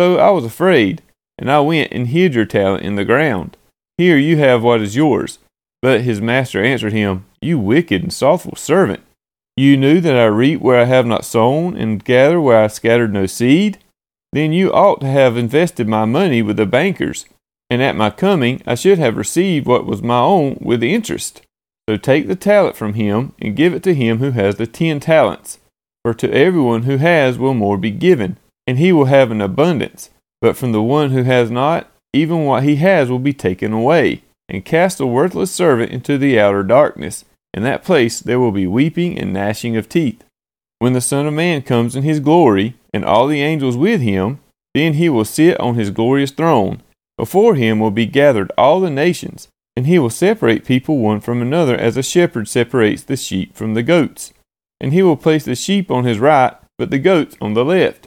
So I was afraid, and I went and hid your talent in the ground. Here you have what is yours. But his master answered him, You wicked and slothful servant. You knew that I reap where I have not sown, and gather where I scattered no seed? Then you ought to have invested my money with the bankers, and at my coming I should have received what was my own with interest. So take the talent from him, and give it to him who has the ten talents. For to everyone who has will more be given, and he will have an abundance. But from the one who has not, even what he has will be taken away. And cast the worthless servant into the outer darkness. In that place there will be weeping and gnashing of teeth. When the Son of Man comes in his glory, and all the angels with him, then he will sit on his glorious throne. Before him will be gathered all the nations, and he will separate people one from another as a shepherd separates the sheep from the goats. And he will place the sheep on his right, but the goats on the left.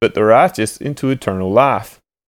but the righteous into eternal life.